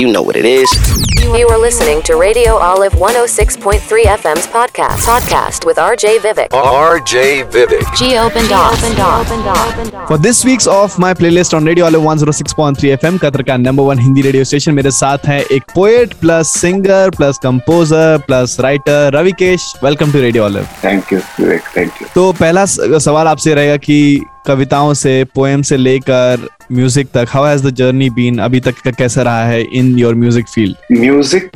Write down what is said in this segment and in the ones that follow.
You know what it is. You are listening to Radio Olive 106.3 FM's podcast. Podcast with RJ Vivek. RJ Vivek. Geo Bendas. For this week's of my playlist on Radio Olive 106.3 FM, Qatar का number one Hindi radio station मेरे साथ है एक poet plus singer plus composer plus writer Ravikesh welcome to Radio Olive thank you Vivek thank you तो पहला स- सवाल आपसे रहेगा कि कविताओं से पोएम से लेकर म्यूज़िक तक how has the journey been अभी तक का कैसा रहा है in your music field music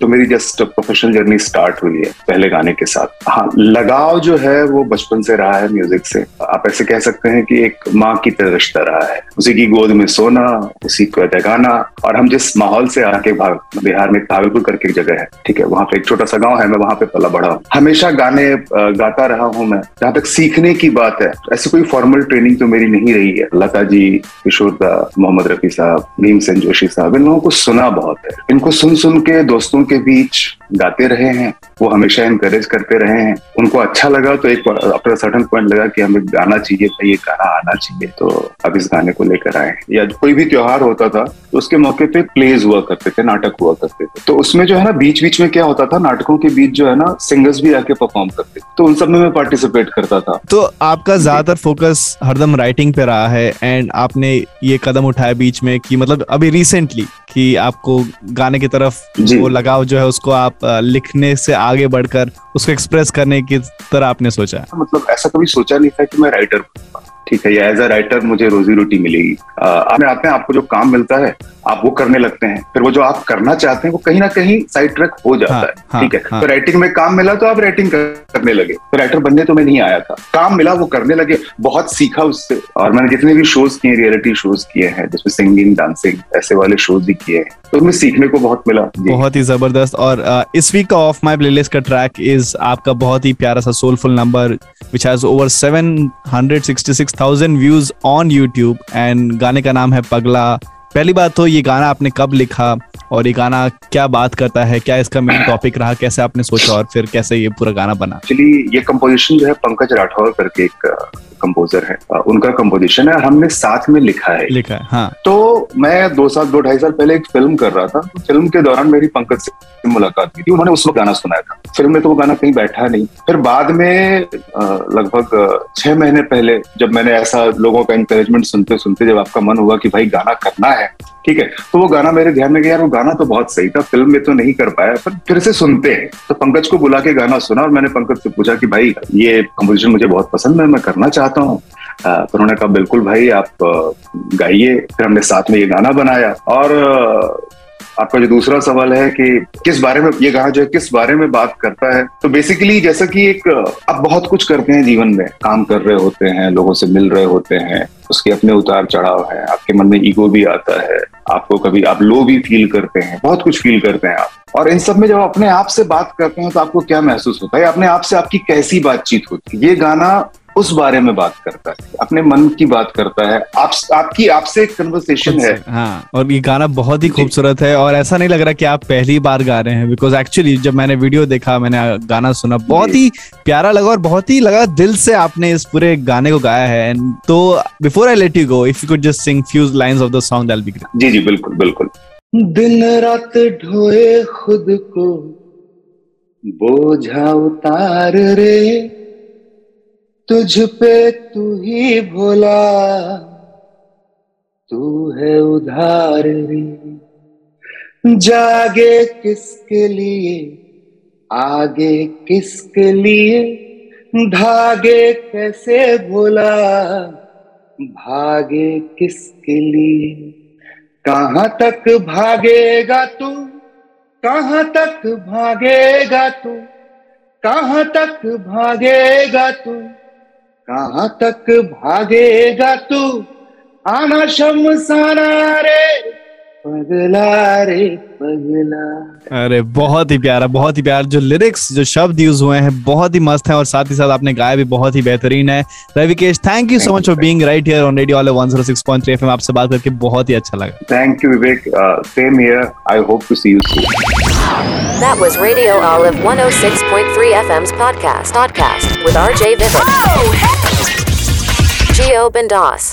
तो मेरी जस्ट प्रोफेशनल जर्नी स्टार्ट हुई है, पहले गाने के साथ। हाँ लगाव जो है वो बचपन से रहा है म्यूज़िक से। आप ऐसे कह सकते हैं कि एक माँ की तरह रिश्ता रहा है। उसी की गोद में सोना, उसी को जगाना और हम जिस माहौल से आके भाग बिहार में भागलपुर करके एक जगह है, ठीक है? वहाँ पे एक छोटा सा गाँव है, मैं वहाँ पे पला बड़ा हूँ। हमेशा गाने गाता रहा हूँ मैं। जहाँ तक सीखने की बात है, ऐसी कोई फॉर्मल ट्रेनिंग तो मेरी नहीं रही है। लता जी, किशोर दा, मोहम्मद रफी साहब, भीमसेन जोशी साहब, इन लोगों को सुना बहुत है। इनको सुन सुन के दोस्तों के बीच गाते रहे हैं वो हमेशा इनकरेज करते रहे हैं। उनको अच्छा लगा तो एक अपना सर्टन पॉइंट लगा कि हमें गाना चाहिए भाई ये गाना आना चाहिए तो अब इस गाने को लेकर आए या कोई भी त्योहार होता था तो उसके मौके पे प्लेज हुआ करते थे नाटक हुआ करते थे। तो उसमें जो है ना बीच बीच में क्या होता था नाटकों के बीच जो है ना सिंगर्स भी आके परफॉर्म करते तो उन सब में मैं पार्टिसिपेट करता था। तो आपका ज़्यादातर फोकस हरदम राइटिंग पे रहा है एंड आपने ये कदम उठाया बीच में कि मतलब अभी रिसेंटली कि आपको गाने की तरफ़ वो लगाव जो है उसको आप अ, लिखने से आगे बढ़कर उसको एक्सप्रेस करने की तरह आपने सोचा? मतलब ऐसा कभी सोचा नहीं था कि मैं राइटर ठीक है या एज अ राइटर मुझे रोजी रोटी मिलेगी। आपने आपको जो काम मिलता है आप वो करने लगते हैं। फिर वो जो आप करना चाहते हैं वो कहीं ना कहीं साइड ट्रैक हो जाता हाँ, है। हाँ, ठीक है? हाँ। तो राइटिंग में काम मिला तो आप राइटिंग करने लगे। तो राइटर बनने तो मैं नहीं आया था। काम मिला वो करने लगे। बहुत सीखा उससे। और मैंने जितने भी शोज़ किए रियलिटी शोज़ किए हैं जिसमें सिंगिंग डांसिंग ऐसे वाले शोज़ भी किए हैं। तो उनमें सीखने को बहुत मिला। बहुत ही ज़बरदस्त। और इस वीक का ऑफ़ माय प्लेलिस्ट का ट्रैक इज़ आपका बहुत ही प्यारा सा soulful number which has over 766,000 views on YouTube and गाने का नाम है पगला। पहली बात तो ये गाना आपने कब लिखा और ये गाना क्या बात करता है, क्या इसका मेन टॉपिक रहा, कैसे आपने सोचा और फिर कैसे ये पूरा गाना बना? एक्चुअली ये कम्पोजिशन जो है पंकज राठौर करके एक कंपोजर है उनका कंपोजिशन है हमने साथ में लिखा है। लिखा है हाँ। तो मैं दो साल दो ढाई साल पहले एक फ़िल्म कर रहा था तो फ़िल्म के दौरान मेरी पंकज से मुलाकात हुई थी उन्होंने उस वक्त गाना सुनाया था। फ़िल्म में तो वो गाना कहीं बैठा नहीं। फिर बाद में लगभग छह महीने पहले जब मैंने ऐसा लोगों का इंकरेजमेंट सुनते सुनते जब आपका मन हुआ कि भाई गाना करना है ठीक है तो वो गाना मेरे ध्यान में गया यार वो गाना तो बहुत सही था फ़िल्म में तो नहीं कर पाया पर फिर से सुनते हैं। तो पंकज को बुला के गाना सुना और मैंने पंकज से पूछा कि भाई ये कंपोजिशन मुझे बहुत पसंद है मैं करना चाहता हूँ। उन्होंने कहा, बिल्कुल भाई, आप गाइए। फिर हमने साथ में ये गाना बनाया। और आपका जो दूसरा सवाल है कि किस बारे में, ये गाना जो है, किस बारे में बात करता है? तो बेसिकली जैसा कि एक, आप बहुत कुछ करते हैं जीवन में। काम कर रहे होते हैं, लोगों से मिल रहे होते हैं, उसके अपने उतार चढ़ाव है, आपके मन में ईगो भी आता है, आपको कभी, आप लो भी फील करते हैं, बहुत कुछ फील करते हैं आप। और इन सब में जब अपने आप से बात करते हैं तो आपको क्या महसूस होता है? अपने आप से आपकी कैसी बातचीत होती है? ये गाना उस बारे में बात करता है अपने मन की बात करता है। आप आपकी आपसे एक कन्वर्सेशन है। हाँ और ये गाना बहुत ही खूबसूरत है और ऐसा नहीं लग रहा कि आप पहली बार गा रहे हैं बिकॉज़ एक्चुअली जब मैंने वीडियो देखा मैंने गाना सुना बहुत ही प्यारा लगा और बहुत ही लगा दिल से आपने इस पूरे गाने को गाया है। तो before I let you go if you could just sing few lines of the song that be great जी जी बिल्कुल बिल्कुल। दिन रात ढोए खुद को बोझा उतार रे। तुझ पे तू ही भोला। तू है उधार जागे किसके लिए? आगे किसके लिए? धागे कैसे भोला? भागे किसके लिए? कहाँ तक भागेगा तू? कहाँ तक भागेगा तू? कहाँ तक भागेगा तू? कहाँ तक भागेगा तू आना शमसाना रे पगला रे पगला। अरे बहुत ही प्यारा बहुत ही प्यारा। जो लिरिक्स जो शब्द यूज़ हुए हैं बहुत ही मस्त है और साथ ही साथ आपने गाया भी बहुत ही बेहतरीन है। Ravikesh thank you so much for being right here on radio वाले 106.3 एफएम आपसे बात करके बहुत ही अच्छा लगा। Thank you Vivek same here I hope to see you soon That was Radio Olive 106.3 FM's podcast. Podcast with RJ Vivek. Oh, Geo Bendas.